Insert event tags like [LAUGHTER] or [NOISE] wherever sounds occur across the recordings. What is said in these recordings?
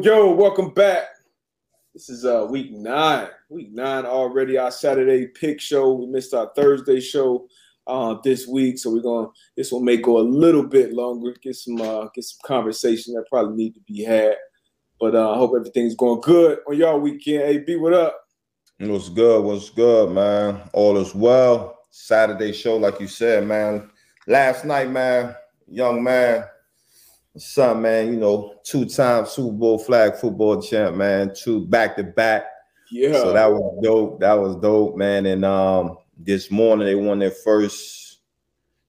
Yo, welcome back. This is uh week nine. Week nine already. Our Saturday pick show. We missed our Thursday show uh this week, so we're gonna this will make go a little bit longer. Get some uh get some conversation that probably need to be had. But uh, I hope everything's going good on y'all weekend. AB, what up? What's good? What's good, man? All is well. Saturday show, like you said, man. Last night, man, young man, son, man, you know, two-time Super Bowl flag football champ, man, two back to back. Yeah. So that was dope. That was dope, man. And um, this morning they won their first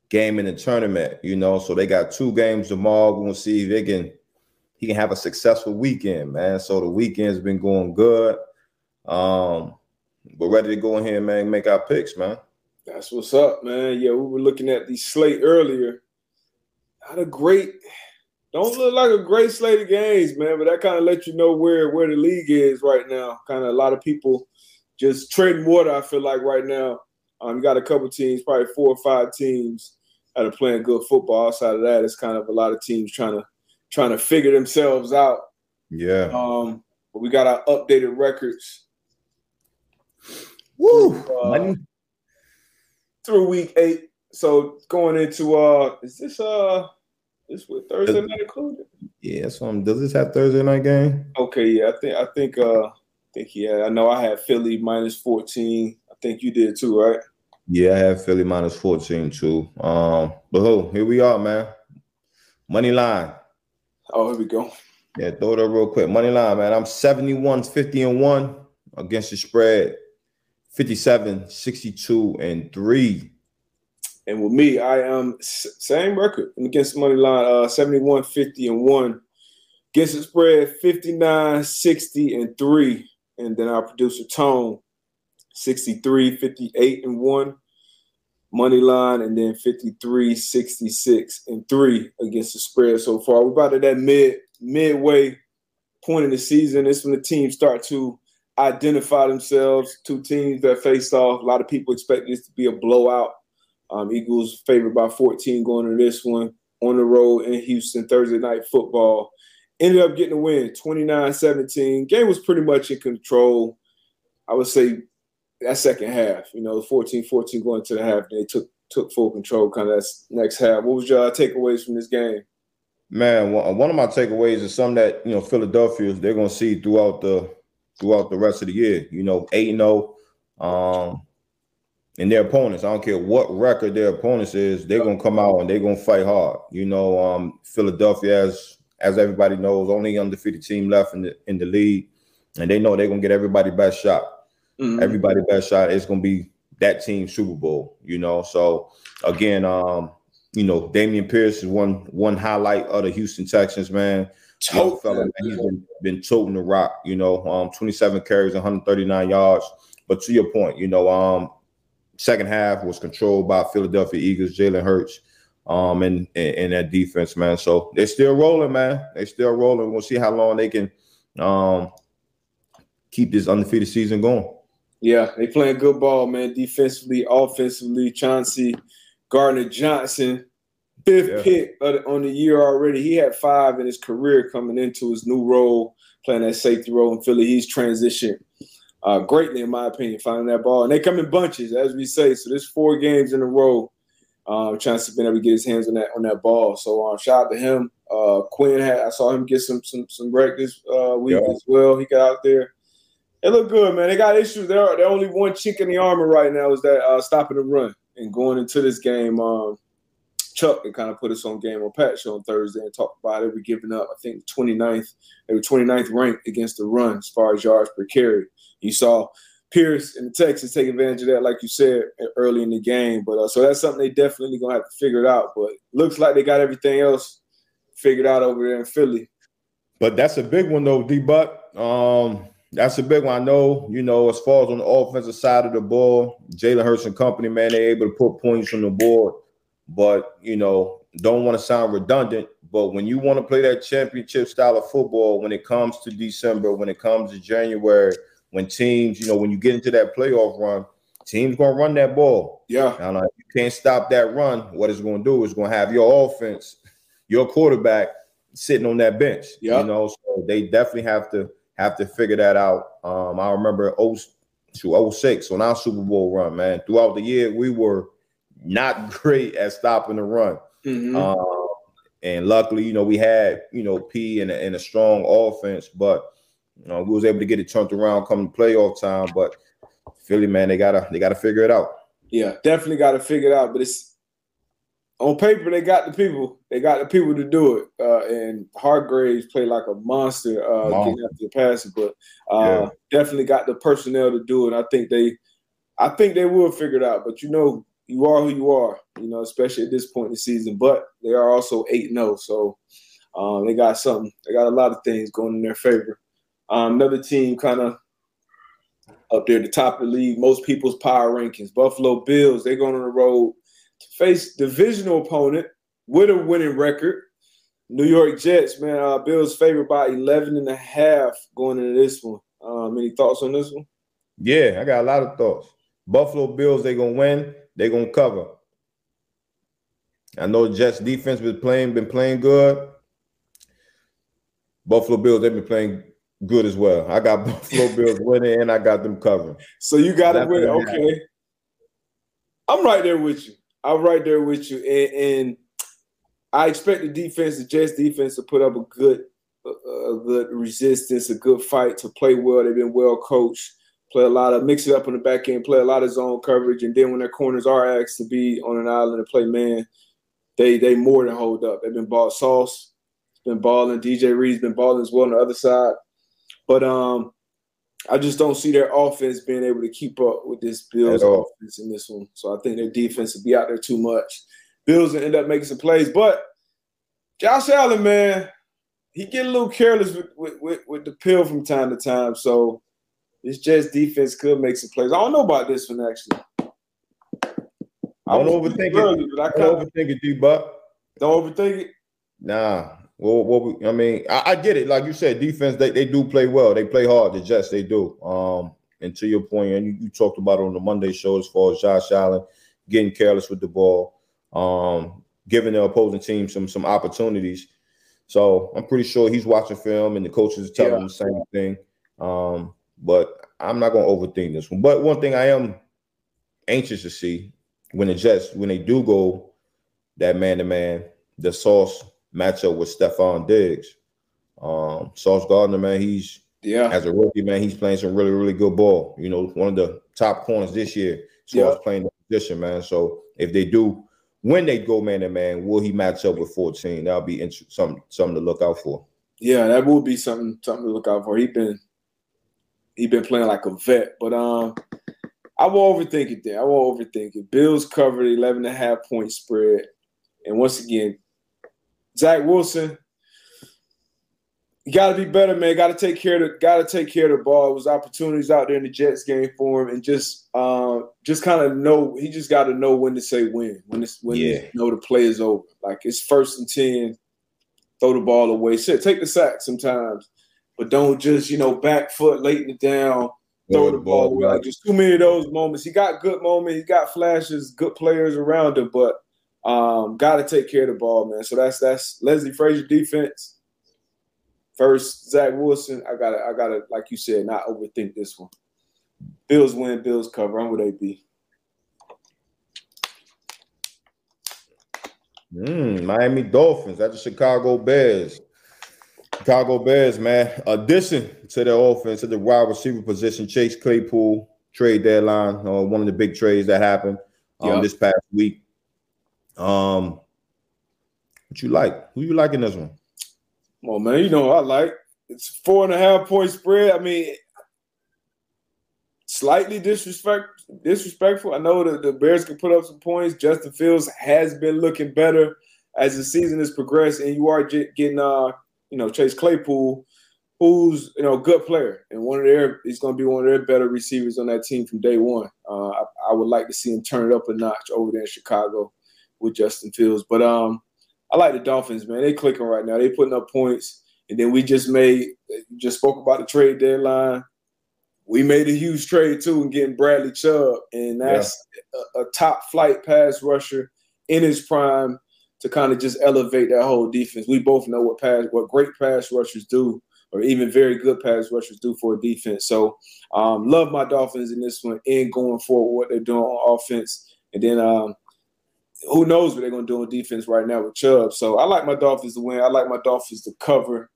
game in the tournament, you know. So they got two games tomorrow. We're gonna see if they can he can have a successful weekend, man. So the weekend's been going good. Um, we're ready to go in here, man, make our picks, man. That's what's up, man. Yeah, we were looking at the slate earlier. Not a great don't look like a great slate of games, man, but that kind of lets you know where where the league is right now. Kind of a lot of people just trading water. I feel like right now, um, you got a couple teams, probably four or five teams that are playing good football. Outside of that, it's kind of a lot of teams trying to trying to figure themselves out. Yeah. Um, but we got our updated records. Woo! Uh, through week eight. So going into uh, is this uh this with Thursday night included? Yeah, so does this have Thursday night game? Okay, yeah, I think I think uh I think yeah, I know I had Philly minus 14. I think you did too, right? Yeah, I have Philly minus 14 too. Um, but oh, here we are, man. Money line. Oh, here we go. Yeah, throw it up real quick. Money line, man. I'm 71, 50 and 1 against the spread. 57, 62 and 3 and with me, I am same record against money line, uh, 71, 50, and 1. Against the spread, 59, 60, and 3. And then our producer Tone, 63, 58, and 1. Money line, and then 53, 66, and 3 against the spread so far. We're about at that mid midway point in the season. It's when the teams start to identify themselves. Two teams that faced off. A lot of people expect this to be a blowout um, Eagles favored by 14 going to this one on the road in Houston Thursday night football. Ended up getting a win 29 17. Game was pretty much in control. I would say that second half, you know, 14 14 going to the half, they took took full control kind of that next half. What was your takeaways from this game? Man, one of my takeaways is something that you know Philadelphia they're going to see throughout the throughout the rest of the year. You know, eight zero. Oh, um, and their opponents. I don't care what record their opponents is, they're gonna come out and they're gonna fight hard. You know, um, Philadelphia, as as everybody knows, only undefeated team left in the in the league, and they know they're gonna get everybody best shot. Mm-hmm. Everybody best shot is gonna be that team Super Bowl. You know, so again, um, you know, Dameon Pierce is one one highlight of the Houston Texans, man. Tote fella, man, he's been, been toting the rock. You know, um, 27 carries, 139 yards. But to your point, you know, um, second half was controlled by Philadelphia Eagles, Jalen Hurts, um, and, and, that defense, man. So they're still rolling, man. They're still rolling. We'll see how long they can um, keep this undefeated season going. Yeah, they playing good ball, man. Defensively, offensively, Chauncey Gardner Johnson, fifth yeah. pick on the year already. He had five in his career coming into his new role, playing that safety role in Philly. He's transitioned uh, greatly, in my opinion, finding that ball. And they come in bunches, as we say. So there's four games in a row. trying to been able to get his hands on that on that ball. So uh, shout out to him. Uh, Quinn had I saw him get some some some break this uh, week yeah. as well. He got out there. It looked good, man. They got issues. They're, they're only one chink in the armor right now is that uh, stopping the run and going into this game. Um, Chuck and kind of put us on game on Pat show on Thursday and talked about it. We giving up, I think, 29th, they were 29th ranked against the run as far as yards per carry. You saw Pierce and the take advantage of that, like you said early in the game. But uh, so that's something they definitely gonna have to figure it out. But looks like they got everything else figured out over there in Philly. But that's a big one though, D. Buck. Um, that's a big one. I know, you know, as far as on the offensive side of the ball, Jalen Hurts and company, man, they're able to put points on the board. But you know, don't want to sound redundant. But when you want to play that championship style of football, when it comes to December, when it comes to January, when teams, you know, when you get into that playoff run, teams gonna run that ball. Yeah. And if you can't stop that run. What it's gonna do is gonna have your offense, your quarterback sitting on that bench. Yep. You know, so they definitely have to have to figure that out. Um, I remember 0, 06 on our Super Bowl run, man. Throughout the year, we were not [LAUGHS] great at stopping the run. Mm-hmm. Um, and luckily, you know, we had, you know, P and a, and a strong offense, but you know, we was able to get it turned around coming to playoff time. But Philly, man, they gotta they gotta figure it out. Yeah, definitely gotta figure it out. But it's on paper, they got the people. They got the people to do it. Uh, and Hargreaves played like a monster uh, getting after the passer, but uh, yeah. definitely got the personnel to do it. I think they, I think they will figure it out. But you know, you are who you are. You know, especially at this point in the season. But they are also eight zero, oh, so um, they got something. They got a lot of things going in their favor. Um, another team kind of up there at the top of the league, most people's power rankings. Buffalo Bills, they're going on the road to face divisional opponent with a winning record. New York Jets, man, uh, Bills favored by 11 and a half going into this one. Um, any thoughts on this one? Yeah, I got a lot of thoughts. Buffalo Bills, they're gonna win, they're gonna cover. I know Jets defense been playing, been playing good. Buffalo Bills, they've been playing good as well. I got [LAUGHS] Buffalo Bills winning and I got them covering. So you got it win. Okay. I'm right there with you. I'm right there with you. And, and I expect the defense, the Jets defense, to put up a good, a, a good resistance, a good fight to play well. They've been well coached. Play a lot of mix it up on the back end, play a lot of zone coverage, and then when their corners are asked to be on an island and play man, they they more than hold up. They've been ball sauce, been balling. DJ Reed's been balling as well on the other side. But um, I just don't see their offense being able to keep up with this Bills offense in this one. So I think their defense will be out there too much. Bills will end up making some plays, but Josh Allen, man, he get a little careless with, with, with, with the pill from time to time. So this Jets defense could make some plays. I don't know about this one actually. I don't overthink it. But I don't overthink it, D Buck. Don't overthink it. Nah, well, what I mean, I, I, get it. Like you said, defense they, they do play well. They play hard. The Jets they do. Um, and to your point, and you, you talked about it on the Monday show as far as Josh Allen getting careless with the ball, um, giving the opposing team some some opportunities. So I'm pretty sure he's watching film, and the coaches are telling yeah. him the same thing. Um, but I'm not going to overthink this one. But one thing I am anxious to see when the Jets when they do go that man to man, the Sauce matchup with Stefon Diggs. Um, Sauce Gardner, man, he's yeah as a rookie, man, he's playing some really, really good ball. You know, one of the top corners this year. Sauce yeah. playing the position, man. So if they do, when they go man to man, will he match up with 14? That'll be int- something something to look out for. Yeah, that will be something something to look out for. He's been he's been playing like a vet, but um. I won't overthink it there. I won't overthink it. Bills covered 11 and a half point spread. And once again, Zach Wilson, you got to be better, man. Got to take care of the got to take care of the ball. It was opportunities out there in the Jets game for him, and just uh, just kind of know he just got to know when to say when when it's when yeah. you know the play is over. Like it's first and ten, throw the ball away. Shit, take the sack sometimes, but don't just you know back foot late in the down. Throw the ball away. Like, just too many of those moments. He got good moments. He got flashes, good players around him, but um, got to take care of the ball, man. So that's that's Leslie Frazier defense. First, Zach Wilson. I gotta, I gotta, like you said, not overthink this one. Bills win, Bills cover. I'm with AB. Mm, Miami Dolphins at the Chicago Bears. Chicago Bears, man. Addition to their offense, to the wide receiver position, Chase Claypool trade deadline, uh, one of the big trades that happened um, yep. this past week. Um, what you like? Who you like in this one? Well, man, you know I like it's four and a half point spread. I mean, slightly disrespect disrespectful. I know that the Bears can put up some points. Justin Fields has been looking better as the season has progressed, and you are getting uh you know Chase Claypool, who's you know a good player and one of their he's going to be one of their better receivers on that team from day one. Uh, I, I would like to see him turn it up a notch over there in Chicago with Justin Fields. But um, I like the Dolphins, man. They clicking right now. They putting up points. And then we just made just spoke about the trade deadline. We made a huge trade too and getting Bradley Chubb, and that's yeah. a, a, top flight pass rusher in his prime. to kind of just elevate that whole defense. We both know what pass, what great pass rushers do, or even very good pass rushers do for a defense. So, um, love my Dolphins in this one and going forward what they're doing on offense. And then, um, who knows what they're going to do on defense right now with Chubb. So I like my Dolphins to win. I like my Dolphins to cover.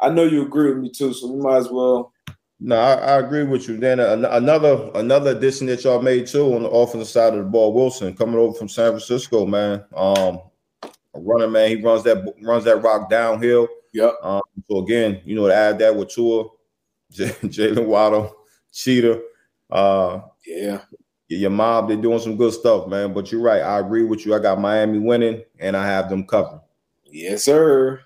I know you agree with me too, so we might as well. No, I, I agree with you. Then uh, another another addition that y'all made too on the offensive side of the ball, Wilson coming over from San Francisco, man. Um, a runner, man. He runs that runs that rock downhill. Yep. Um, so again, you know, to add that with Tua, [LAUGHS] J- Jaylen Waddle, Cheetah. Uh, yeah. Your mob, they're doing some good stuff, man. But you're right. I agree with you. I got Miami winning, and I have them covered. Yes, sir.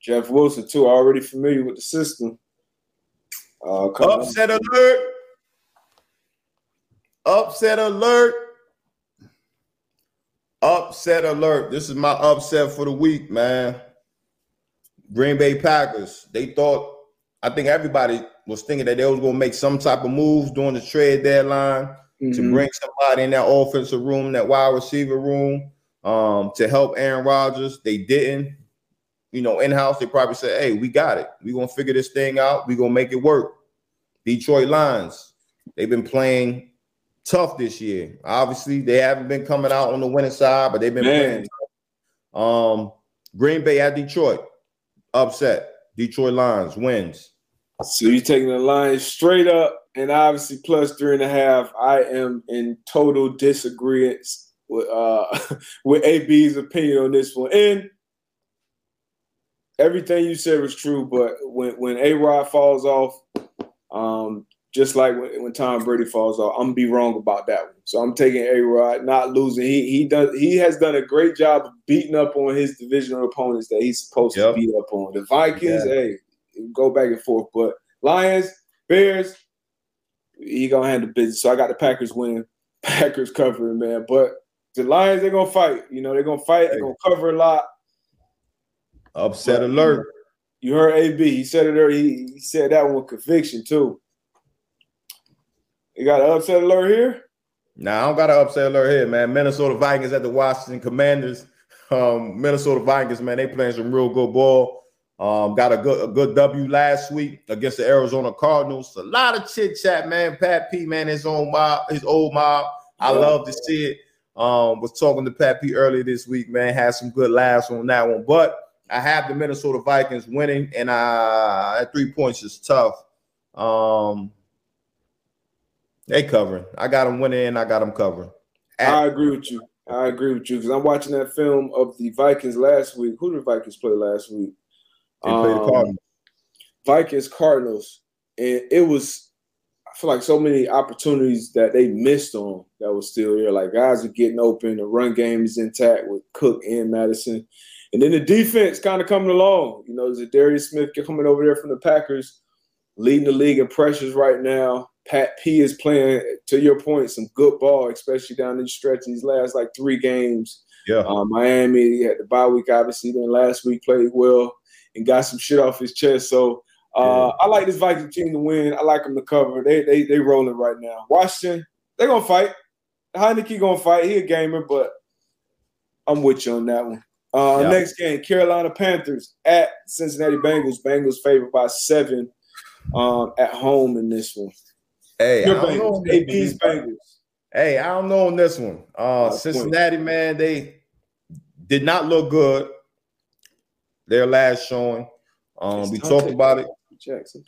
Jeff Wilson, too, already familiar with the system. Uh, Upset on. alert. Upset alert. Upset alert. This is my upset for the week, man. Green Bay Packers. They thought, I think everybody was thinking that they was going to make some type of moves during the trade deadline mm-hmm. to bring somebody in that offensive room, that wide receiver room, um, to help Aaron Rodgers. They didn't. You know, in house, they probably said, "Hey, we got it. We're gonna figure this thing out. We're gonna make it work." Detroit Lions. They've been playing tough this year. Obviously, they haven't been coming out on the winning side, but they've been Man. playing. Um, Green Bay at Detroit, upset. Detroit Lions wins. So you're taking the Lions straight up, and obviously plus three and a half. I am in total disagreement with uh [LAUGHS] with AB's opinion on this one. And everything you said was true, but when when A Rod falls off, um, just like when, when Tom Brady falls off, I'm gonna be wrong about that one. So I'm taking A Rod, not losing. He he does he has done a great job of beating up on his divisional opponents that he's supposed yep. to beat up on. The Vikings, yeah. hey, go back and forth. But Lions, Bears, he gonna handle business. So I got the Packers winning, [LAUGHS] Packers covering, man. But the Lions, they're gonna fight. You know, they're gonna fight, they're gonna cover a lot. Upset but, alert. You heard AB. He said it earlier. He, he said that one with conviction too. You got an upset alert here? Nah, I don't got an upset alert here, man. Minnesota Vikings at the Washington Commanders. Um, Minnesota Vikings, man, they playing some real good ball. Um, got a good a good W last week against the Arizona Cardinals. A lot of chit chat, man. Pat P, man, his own mob, his old mob. I love to see it. Um, was talking to Pat P earlier this week, man. Had some good laughs on that one, but I have the Minnesota Vikings winning, and uh, at three points is tough. Um, they covering. I got them winning, and I got them covering. At- I agree with you. I agree with you because I'm watching that film of the Vikings last week. Who did the Vikings play last week? They um, played the Cardinals. Vikings Cardinals, and it was I feel like so many opportunities that they missed on that was still here. Like guys are getting open, the run game is intact with Cook and Mattison, And then the defense kind of coming along. You know, there's Za'Darius Smith coming over there from the Packers, leading the league in pressures right now. Pat P is playing, to your point, some good ball, especially down the stretch these last like three games. Yeah. Um, Miami had the bye week, obviously. Then last week played well and got some shit off his chest. So uh, yeah. I like this Viking team to win. I like them to cover. They they they rolling right now. Washington, they're gonna fight. Heinicke gonna fight. He a gamer, but I'm with you on that one. Uh, yeah. Next game, Carolina Panthers at Cincinnati Bengals. Bengals favored by seven um, at home in this one. Hey, Your I Bengals. AB's Bengals. Hey, I don't know on this one. Uh, Cincinnati, point. man, they did not look good. Their last showing. Um, we talked about it. Jackson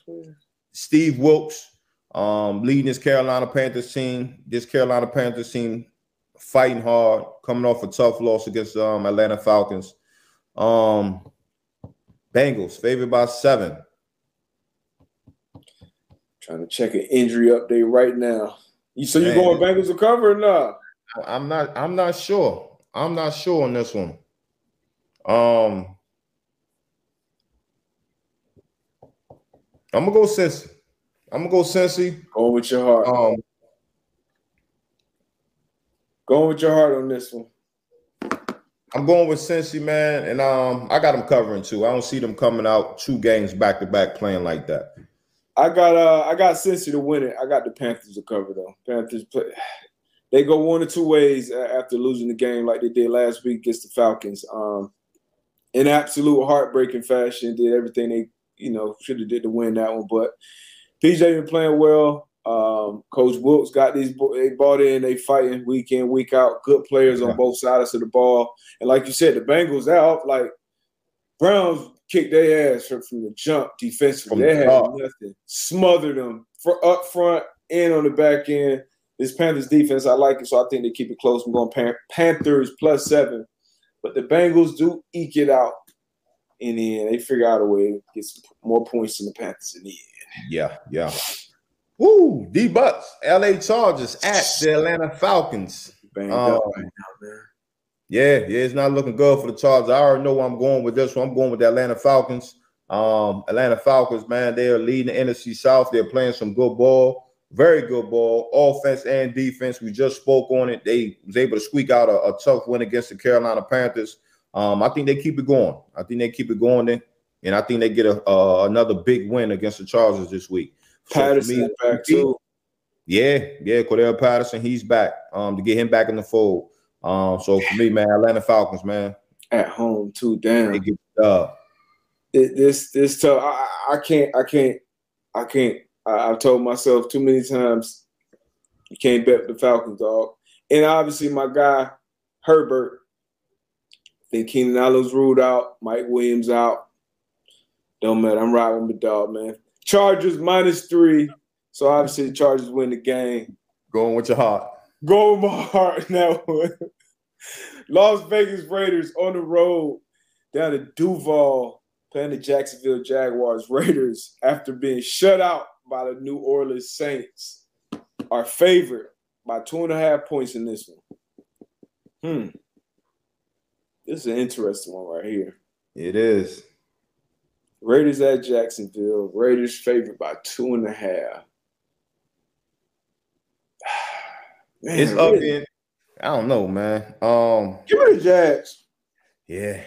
Steve Wilks um, leading this Carolina Panthers team. This Carolina Panthers team fighting hard, coming off a tough loss against um, Atlanta Falcons. Um, Bengals favored by seven. Trying to check an injury update right now. You so you going Bengals to cover or not? I'm not. I'm not sure. I'm not sure on this one. Um, I'm gonna go Cincy. I'm gonna go Cincy. Go with your heart. Um, Going with your heart on this one. I'm going with Cincy, man, and um, I got them covering too. I don't see them coming out two games back to back playing like that. I got uh, I got Cincy to win it. I got the Panthers to cover though. Panthers play. [SIGHS] they go one or two ways after losing the game like they did last week against the Falcons. Um, in absolute heartbreaking fashion, did everything they you know should have did to win that one. But PJ been playing well. Um, Coach Wilks got these they bought in, they fighting week in, week out. Good players on both sides of the ball. And like you said, the Bengals out like Browns kicked their ass from, from the jump defensively. From they the had top. nothing. Smothered them for up front and on the back end. This Panthers defense, I like it, so I think they keep it close. I'm going Pan- Panthers plus seven. But the Bengals do eke it out in then. They figure out a way to get some more points than the Panthers in the end. Yeah, yeah. Woo, D Bucks, LA Chargers at the Atlanta Falcons. Um, right now, yeah, yeah, it's not looking good for the Chargers. I already know where I'm going with this one. I'm going with the Atlanta Falcons. Um, Atlanta Falcons, man, they are leading the NFC South. They're playing some good ball, very good ball, offense and defense. We just spoke on it. They was able to squeak out a, a tough win against the Carolina Panthers. Um, I think they keep it going. I think they keep it going, there, and I think they get a uh, another big win against the Chargers this week. Patterson me, back too. Yeah, yeah, Cordarrelle Patterson, he's back. Um, to get him back in the fold. Um, so for me, man, Atlanta Falcons, man, at home too. Damn, they get uh, it, this this tough. I, I can't, I can't, I can't. I, I've told myself too many times, you can't bet the Falcons, dog. And obviously, my guy Herbert. I think Keenan Allen's ruled out. Mike Williams out. Don't matter. I'm riding with dog, man. Chargers minus three. So obviously the Chargers win the game. Going with your heart. Going with my heart now. [LAUGHS] Las Vegas Raiders on the road down to Duval playing the Jacksonville Jaguars. Raiders, after being shut out by the New Orleans Saints, are favored by two and a half points in this one. Hmm. This is an interesting one right here. It is. Raiders at Jacksonville. Raiders favored by two and a half. [SIGHS] Man, it's up in. I don't know, man. Um, give me the Jags. Yeah,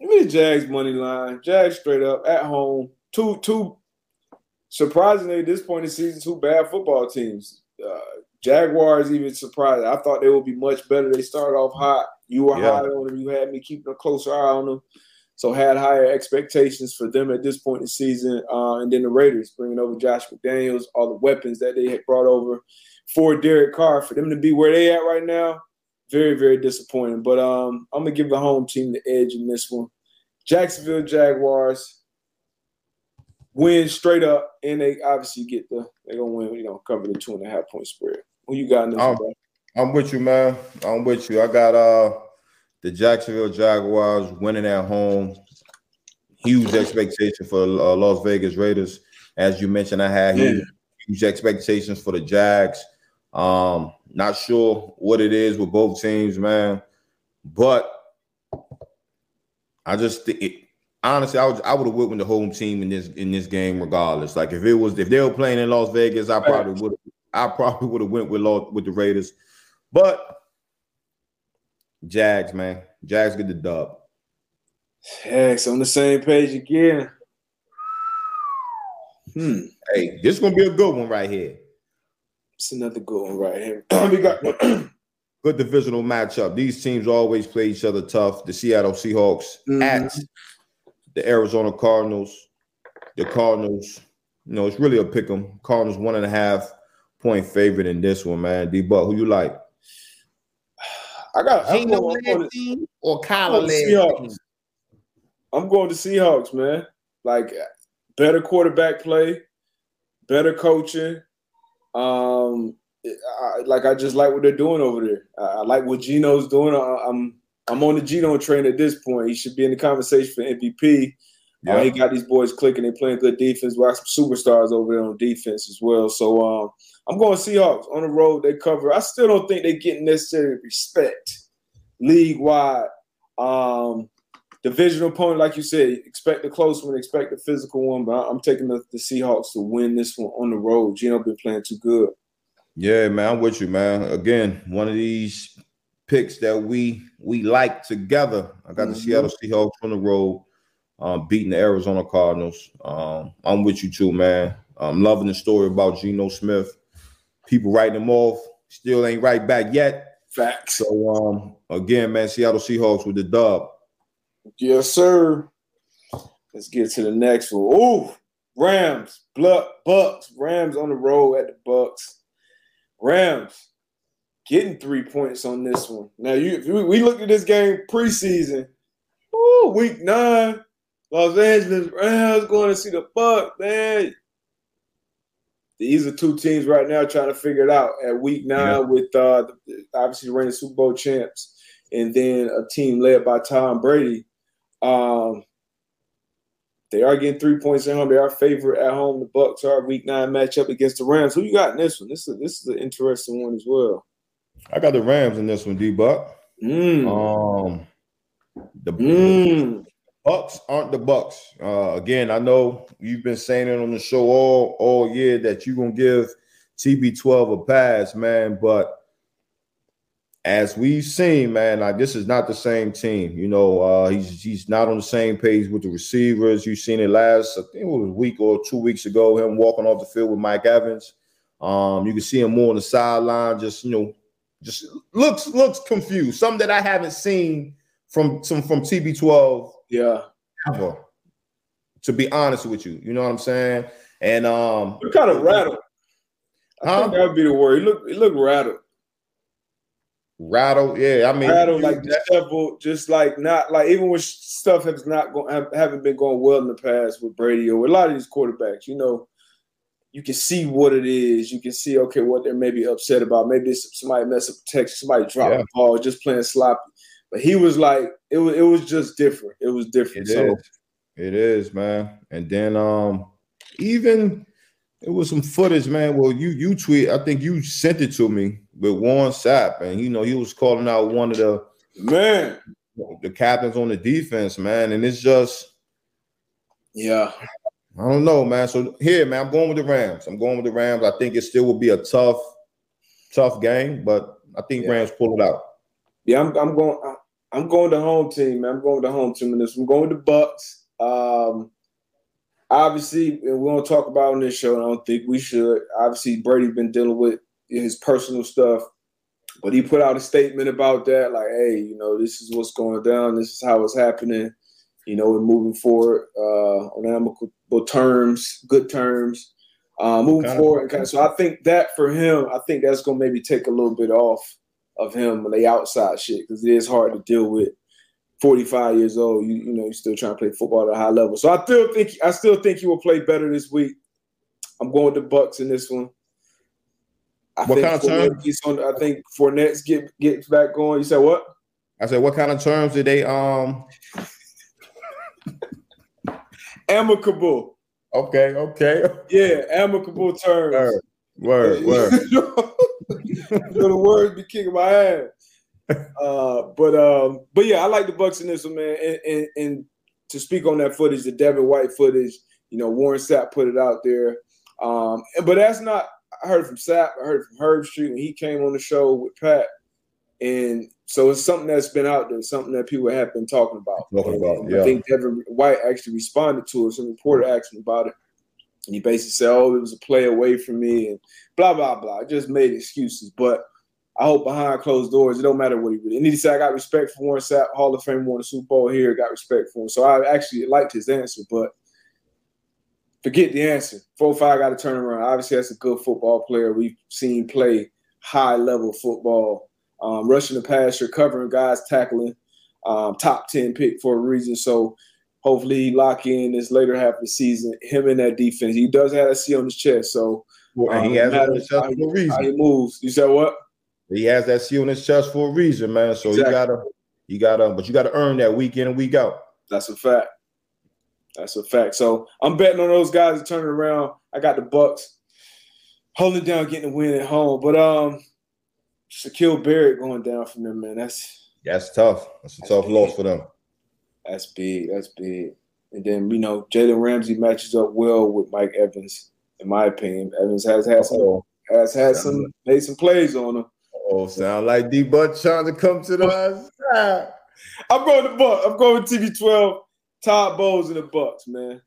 give me the Jags money line. Jags straight up at home. Two, two. Surprisingly, at this point in the season, two bad football teams. Uh, Jaguars even surprised. I thought they would be much better. They started off hot. You were yeah. high on them. You had me keeping a closer eye on them. So had higher expectations for them at this point in the season. Uh, and then the Raiders bringing over Josh McDaniels, all the weapons that they had brought over for Derek Carr, for them to be where they at right now, very, very disappointing. But um, I'm gonna give the home team the edge in this one. Jacksonville Jaguars win straight up, and they obviously get the they're gonna win, you know, cover the two and a half point spread. Who you got in this I'm, I'm with you, man. I'm with you. I got uh the Jacksonville Jaguars winning at home. Huge expectation for uh, Las Vegas Raiders. As you mentioned, I had huge, huge expectations for the Jags. Um, not sure what it is with both teams, man. But I just think it, honestly, I would I would have went with the home team in this in this game regardless. Like if it was if they were playing in Las Vegas, I probably would I probably would have went with with the Raiders. But Jags, man. Jags get the dub. Jags on the same page again. Hmm. Hey, this is gonna be a good one right here. It's another good one right here. [CLEARS THROAT] we got [CLEARS THROAT] good divisional matchup. These teams always play each other tough. The Seattle Seahawks mm-hmm. at the Arizona Cardinals. The Cardinals, you know, it's really a pick 'em. Cardinals one and a half point favorite in this one, man. D Buck, who you like? I got team or Kyler Seahawks. I'm going to Seahawks, man. Like better quarterback play, better coaching. Um, I, like I just like what they're doing over there. I, I like what Geno's doing. I, I'm I'm on the Gino train at this point. He should be in the conversation for MVP. Yeah. Uh, he got these boys clicking. They're playing good defense. We got some superstars over there on defense as well. So um, I'm going Seahawks on the road. They cover. I still don't think they get getting necessary respect league wide. Um, divisional opponent, like you said, expect the close one, expect the physical one. But I'm taking the, the Seahawks to win this one on the road. Geno been playing too good. Yeah, man, I'm with you, man. Again, one of these picks that we we like together. I got mm-hmm. the Seattle Seahawks on the road, um, beating the Arizona Cardinals. Um, I'm with you too, man. I'm loving the story about Geno Smith people writing them off. Still ain't right back yet. Facts. So um again, man, Seattle Seahawks with the dub. Yes, sir. Let's get to the next one. Ooh, Rams, Bucks, Rams on the road at the Bucks. Rams getting three points on this one. Now, you we looked at this game preseason. Ooh, week nine, Los Angeles Rams going to see the Bucks, man. These are two teams right now trying to figure it out at week nine yeah. with uh, obviously the reigning Super Bowl champs, and then a team led by Tom Brady. Um, they are getting three points at home. They are favorite at home. The Bucks are week nine matchup against the Rams. Who you got in this one? This is this is an interesting one as well. I got the Rams in this one, D Buck. Mm. Um, the, mm. Bucks aren't the Bucks. Uh, again, I know you've been saying it on the show all all year that you're gonna give TB12 a pass, man. But as we've seen, man, like this is not the same team. You know, uh, he's he's not on the same page with the receivers. You've seen it last, I think it was a week or two weeks ago, him walking off the field with Mike Evans. Um, you can see him more on the sideline, just you know, just looks looks confused. Something that I haven't seen from some from TB12. Yeah. Ever, to be honest with you, you know what I'm saying? And um, kind of rattled. I huh? think that would be the word. He looked, he looked rattled. Rattle, yeah. I mean, rattle like disheveled, just like not like even when stuff has not going have, haven't been going well in the past with Brady or with a lot of these quarterbacks. You know, you can see what it is. You can see okay what they're maybe upset about. Maybe somebody mess up protection, somebody drop yeah. the ball, just playing sloppy. But he was like, it was it was just different. It was different. It so is. it is, man. And then um even it was some footage, man. Well, you you tweet, I think you sent it to me with Warren Sapp, and you know he was calling out one of the man the captains on the defense, man, and it's just yeah. I don't know, man. So here, man, I'm going with the Rams. I'm going with the Rams. I think it still will be a tough, tough game, but I think yeah. Rams pull it out. Yeah, I'm, I'm going. I'm going to home team, man. I'm going to home team in this. I'm going to Bucks. Um, obviously, we won't talk about on this show. I don't think we should. Obviously, Brady's been dealing with his personal stuff, but he put out a statement about that, like, "Hey, you know, this is what's going down. This is how it's happening. You know, we're moving forward uh, on amicable terms, good terms, uh, moving kind forward." Kind of, so I think that for him, I think that's going to maybe take a little bit off of him when they outside shit because it is hard to deal with 45 years old, you you know, you're still trying to play football at a high level. So I still think I still think he will play better this week. I'm going with the Bucks in this one. I what kind of terms? On, I think Fournette's get gets back going. You said what? I said, what kind of terms did they um amicable? Okay, okay. Yeah, amicable terms. Word, word. word. [LAUGHS] [LAUGHS] the words be kicking my ass. Uh, but um, but yeah, I like the Bucks in this one, man. And, and, and to speak on that footage, the Devin White footage, you know, Warren Sapp put it out there. Um, but that's not. I heard from Sapp. I heard from Herbstreit when he came on the show with Pat, and so it's something that's been out there, something that people have been talking about. Talking about, yeah. I think Devin White actually responded to it. Some reporter asked him about it, and he basically said, "Oh, it was a play away from me," and blah blah blah. I just made excuses, but I hope behind closed doors, it don't matter what he really. And he said, I got respect for Warren Sapp, Hall of Fame, won the Super Bowl here, got respect for him. So I actually liked his answer, but forget the answer. 4 5 got to turn around. Obviously, that's a good football player. We've seen play high level football, um, rushing the passer, covering guys, tackling, um, top 10 pick for a reason. So hopefully he lock in this later half of the season. Him in that defense. He does have a C on his chest. So well, um, he has a reason. How he moves. You said what? He has that C on his chest for a reason, man. So exactly. you gotta, you gotta, but you gotta earn that week in and week out. That's a fact. That's a fact. So I'm betting on those guys to turn it around. I got the Bucks holding down, getting the win at home. But um, Shaquille Barrett going down from them, man. That's that's tough. That's a tough loss for them. That's big. That's big. And then you know Jalen Ramsey matches up well with Mike Evans, in my opinion. Evans has had some has had some made some plays on him. Oh, sound like D Buck trying to come to the side. I'm going to Buck. I'm going to TB12. Todd Bowles in the Bucks, man.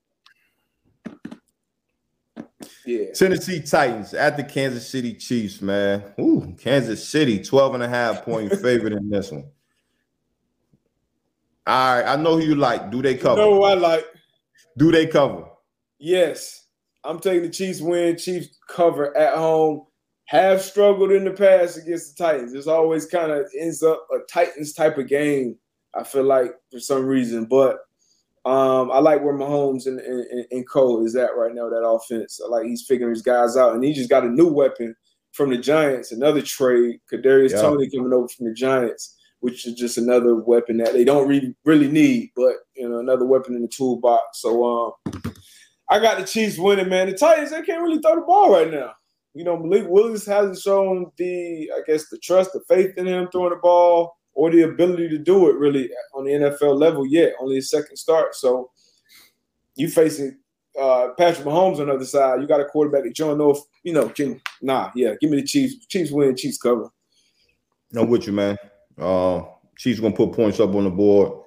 Yeah. Tennessee Titans at the Kansas City Chiefs, man. Ooh, Kansas City, 12 and a half point favorite in this one. All right, I know who you like. Do they cover? You know I like. Do they cover? Yes. I'm taking the Chiefs win, Chiefs cover at home. Have struggled in the past against the Titans. It's always kind of ends up a Titans type of game, I feel like, for some reason. But um, I like where Mahomes and, and, and Cole is at right now, that offense. I like he's figuring his guys out, and he just got a new weapon from the Giants, another trade. Kadarius yeah. Toney coming over from the Giants, which is just another weapon that they don't really really need, but you know, another weapon in the toolbox. So um, I got the Chiefs winning, man. The Titans they can't really throw the ball right now. You know, Malik Willis hasn't shown the, I guess, the trust, the faith in him throwing the ball or the ability to do it really on the NFL level yet, only a second start. So you facing uh, Patrick Mahomes on the other side. You got a quarterback that you don't know if, you know, can, nah, yeah, give me the Chiefs. Chiefs win, Chiefs cover. No, with you, man. Uh, Chiefs going to put points up on the board.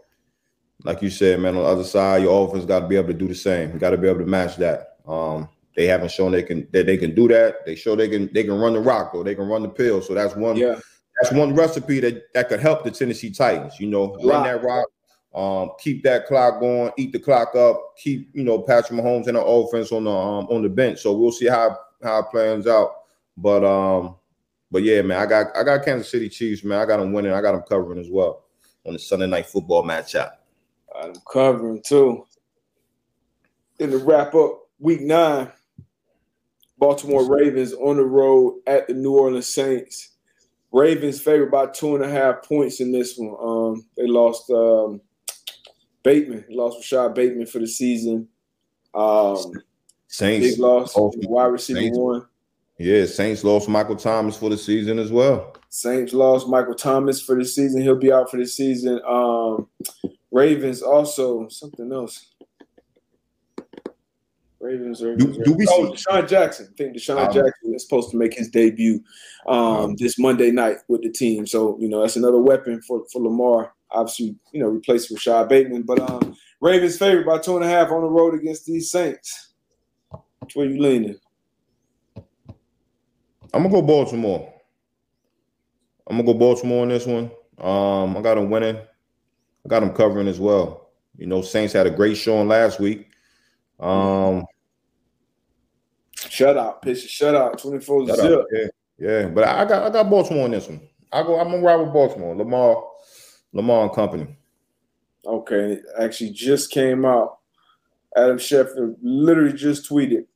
Like you said, man, on the other side, your offense got to be able to do the same. You got to be able to match that. Um, they haven't shown they can that they can do that. They show they can they can run the rock or they can run the pill. So that's one yeah that's one recipe that, that could help the Tennessee Titans. You know, run that rock, um, keep that clock going, eat the clock up, keep you know Patrick Mahomes and the offense on the um, on the bench. So we'll see how how it plans out. But um, but yeah, man, I got I got Kansas City Chiefs, man. I got them winning. I got them covering as well on the Sunday night football matchup. I'm covering too. In the wrap up week nine, Baltimore Ravens on the road at the New Orleans Saints. Ravens favored by two and a half points in this one. Um, they lost um, Bateman. They lost Rashod Bateman for the season. Um, Saints big loss. Wide receiver Saints. one. Yeah, Saints lost Michael Thomas for the season as well. Saints lost Michael Thomas for the season. He'll be out for the season. Um, Ravens also something else. Ravens, Ravens. Do, do we oh, see DeSean Jackson? I think DeSean um, Jackson is supposed to make his debut um, um, this Monday night with the team. So you know that's another weapon for, for Lamar. Obviously, you know replacing Rashod Bateman, but um, Ravens favored by two and a half on the road against these Saints. Which way you leaning? I'm gonna go Baltimore. I'm gonna go Baltimore on this one. Um, I got them winning. I got them covering as well. You know, Saints had a great showing last week. Um, shutout, pitch shutout, 24 shut zip. Yeah, yeah. But I got I got Baltimore on this one. I go, I'm gonna ride with Baltimore. Lamar, Lamar and company. Okay. Actually just came out. Adam Schefter literally just tweeted.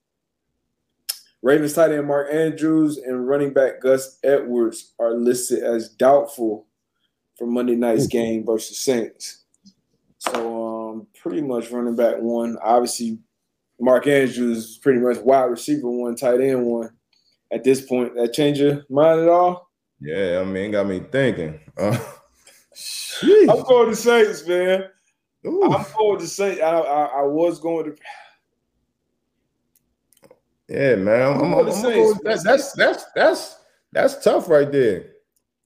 Ravens tight end Mark Andrews and running back Gus Edwards are listed as doubtful for Monday night's game versus Saints. So um pretty much running back one. Obviously Mark Andrews is pretty much wide receiver one, tight end one. At this point, that change your mind at all? Yeah, I mean, got me thinking. [LAUGHS] Uh, I'm going to Saints, man. Ooh. I'm going to Saints. I, I, I, was going to. Yeah, man. I'm, I'm, I'm, that's, that's that's that's that's tough right there.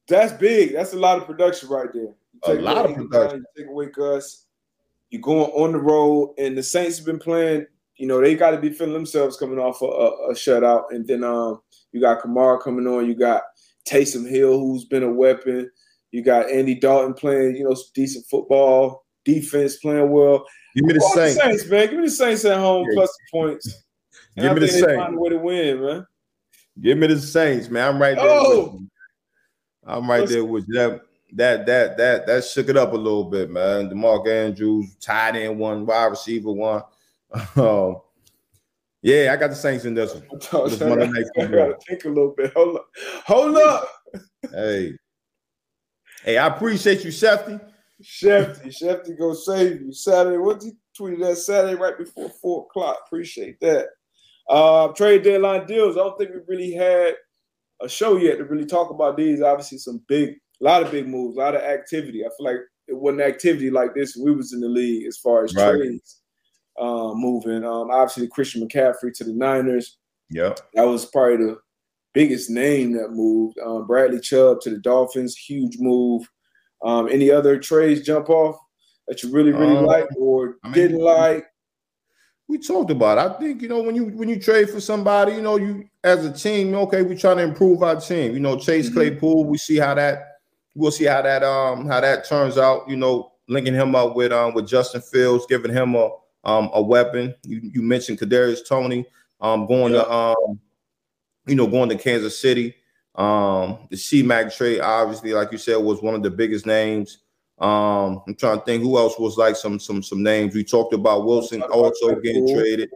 That's big. That's a lot of production right there. a lot of production. you take away Gus. You're going on the road, and the Saints have been playing you know, they got to be feeling themselves coming off a, a, a, shutout. And then um, you got Kamara coming on. You got Taysom Hill, who's been a weapon. You got Andy Dalton playing, you know, decent football, defense playing well. Give me the Saints. the Saints. man. Give me the Saints at home yeah. plus the points. And Give I me the Saints. Find a way to win, man. Give me the Saints, man. I'm right there. Oh. I'm right there with you. That that that that that shook it up a little bit, man. the Mark Andrews, tied in one, wide receiver one. [LAUGHS] Um, yeah, I got the Saints in this one. This Monday night I [LAUGHS] gotta think a little bit. Hold up. Hold up. hey. Hey, I appreciate you, Shefty. Shefty, Shefty go save you. Saturday, what did you tweeted that Saturday right before four o'clock. Appreciate that. Uh trade deadline deals. I don't think we really had a show yet to really talk about these. Obviously, some big, a lot of big moves, a lot of activity. I feel like it wasn't activity like this. We was in the league as far as right. trades uh, moving. Um, obviously, Christian McCaffrey to the Niners. Yeah, that was probably the biggest name that moved. Um, Bradley Chubb to the Dolphins, huge move. Um, any other trades jump off that you really, really um, like or I mean, didn't like? We talked about. It. I think you know when you when you trade for somebody, you know you as a team, okay, we're trying to improve our team. You know, Chase mm-hmm. Claypool, we see how that we'll see how that um how that turns out. You know, linking him up with um with Justin Fields, giving him a um a weapon. You, you mentioned Kadarius Toney um going yeah. to um you know going to Kansas City. Um the C Mac trade, obviously, like you said, was one of the biggest names. Um, I'm trying to think who else was like some some some names. We talked about Wilson also getting traded.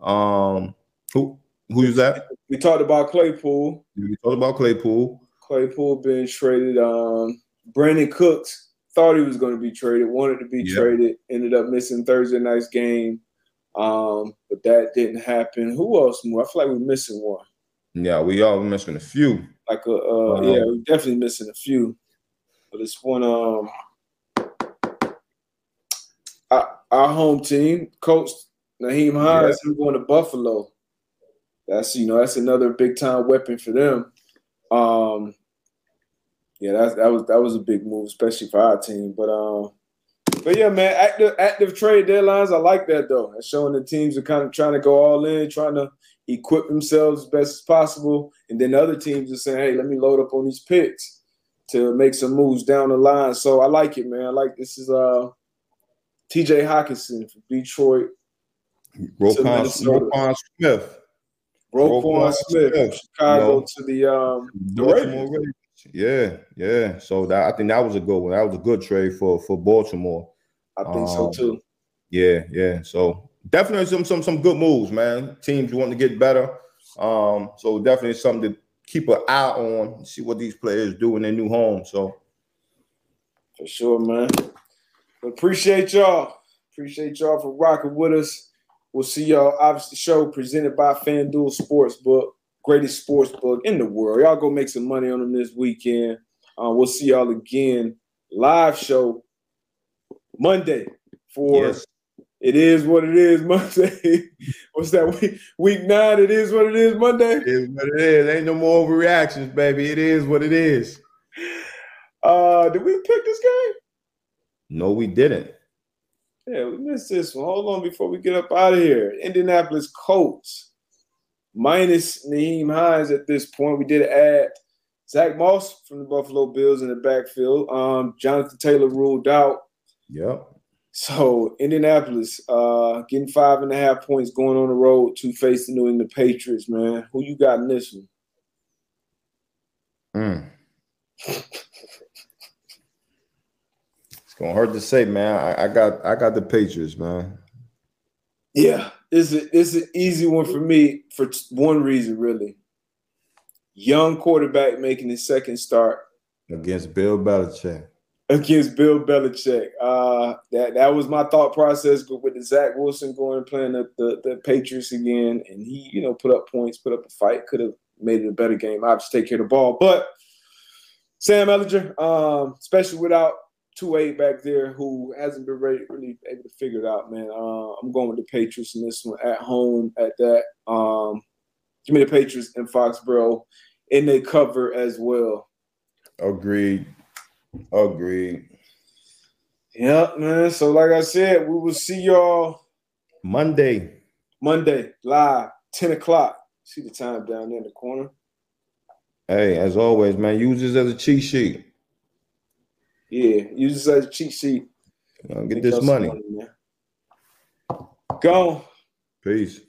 Um, who who's that? We talked about Claypool. We talked about Claypool. Claypool being traded. Um, Brandin Cooks thought he was going to be traded, wanted to be traded, ended up missing Thursday night's game. Um, but that didn't happen. Who else more? I feel like we're missing one. Yeah, we are missing a few. Like a uh, um, yeah, we're definitely missing a few. But it's one um our, our home team, coach Nyheim Hines, yeah. going to Buffalo. That's you know that's another big time weapon for them. Um, yeah, that that was that was a big move, especially for our team. But um, but yeah, man, active active trade deadlines. I like that though. It's showing the teams are kind of trying to go all in, trying to equip themselves as best as possible, and then other teams are saying, "Hey, let me load up on these picks to make some moves down the line." So I like it, man. I like this is uh T.J. Hockenson from Detroit. Roquan, Roquan Smith. Roquan Smith, Smith, Chicago you know, to the um the Ravens. Yeah, yeah. So that I think that was a good one. That was a good trade for for Baltimore. I think um, so too. Yeah, yeah. So definitely some some some good moves, man. Teams want to get better. Um, so definitely something to keep an eye on, and see what these players do in their new home. So for sure, man. Appreciate y'all. Appreciate y'all for rocking with us. We'll see y'all. Obviously, show presented by FanDuel Sportsbook, greatest sports book in the world. Y'all go make some money on them this weekend. Uh, we'll see y'all again. Live show Monday for yes. it is what it is Monday. [LAUGHS] What's that week? Week nine. It is what it is Monday. It is what it is. Ain't no more overreactions, baby. It is what it is. Uh, did we pick this game? No, we didn't. Yeah, we missed this one. Hold on before we get up out of here. Indianapolis Colts minus Nyheim Hines at this point. We did add Zach Moss from the Buffalo Bills in the backfield. Um, Jonathan Taylor ruled out. Yep. So Indianapolis uh, getting five and a half points going on the road to face the New England Patriots, man. Who you got in this one? Mm. [LAUGHS] gonna hurt to say, man. I, I, got I got the Patriots, man. Yeah, it's a, it's an easy one for me for one reason, really. Young quarterback making his second start against Bill Belichick. Against Bill Belichick, uh, that that was my thought process with the Zach Wilson going and playing the, the, the Patriots again, and he you know put up points, put up a fight, could have made it a better game. I just take care of the ball, but Sam Ehlinger, um, especially without two eight back there who hasn't been ready, really able to figure it out, man. Uh, I'm going with the Patriots in this one at home at that. Um, give me the Patriots in Foxborough, and they cover as well. Agreed. Agreed. Yep, man. So, like I said, we will see y'all Monday. Monday, live, 10 o'clock. See the time down there in the corner. Hey, as always, man, use this as a cheat sheet. Yeah, use this as a cheat sheet. get this money. money Go. Peace.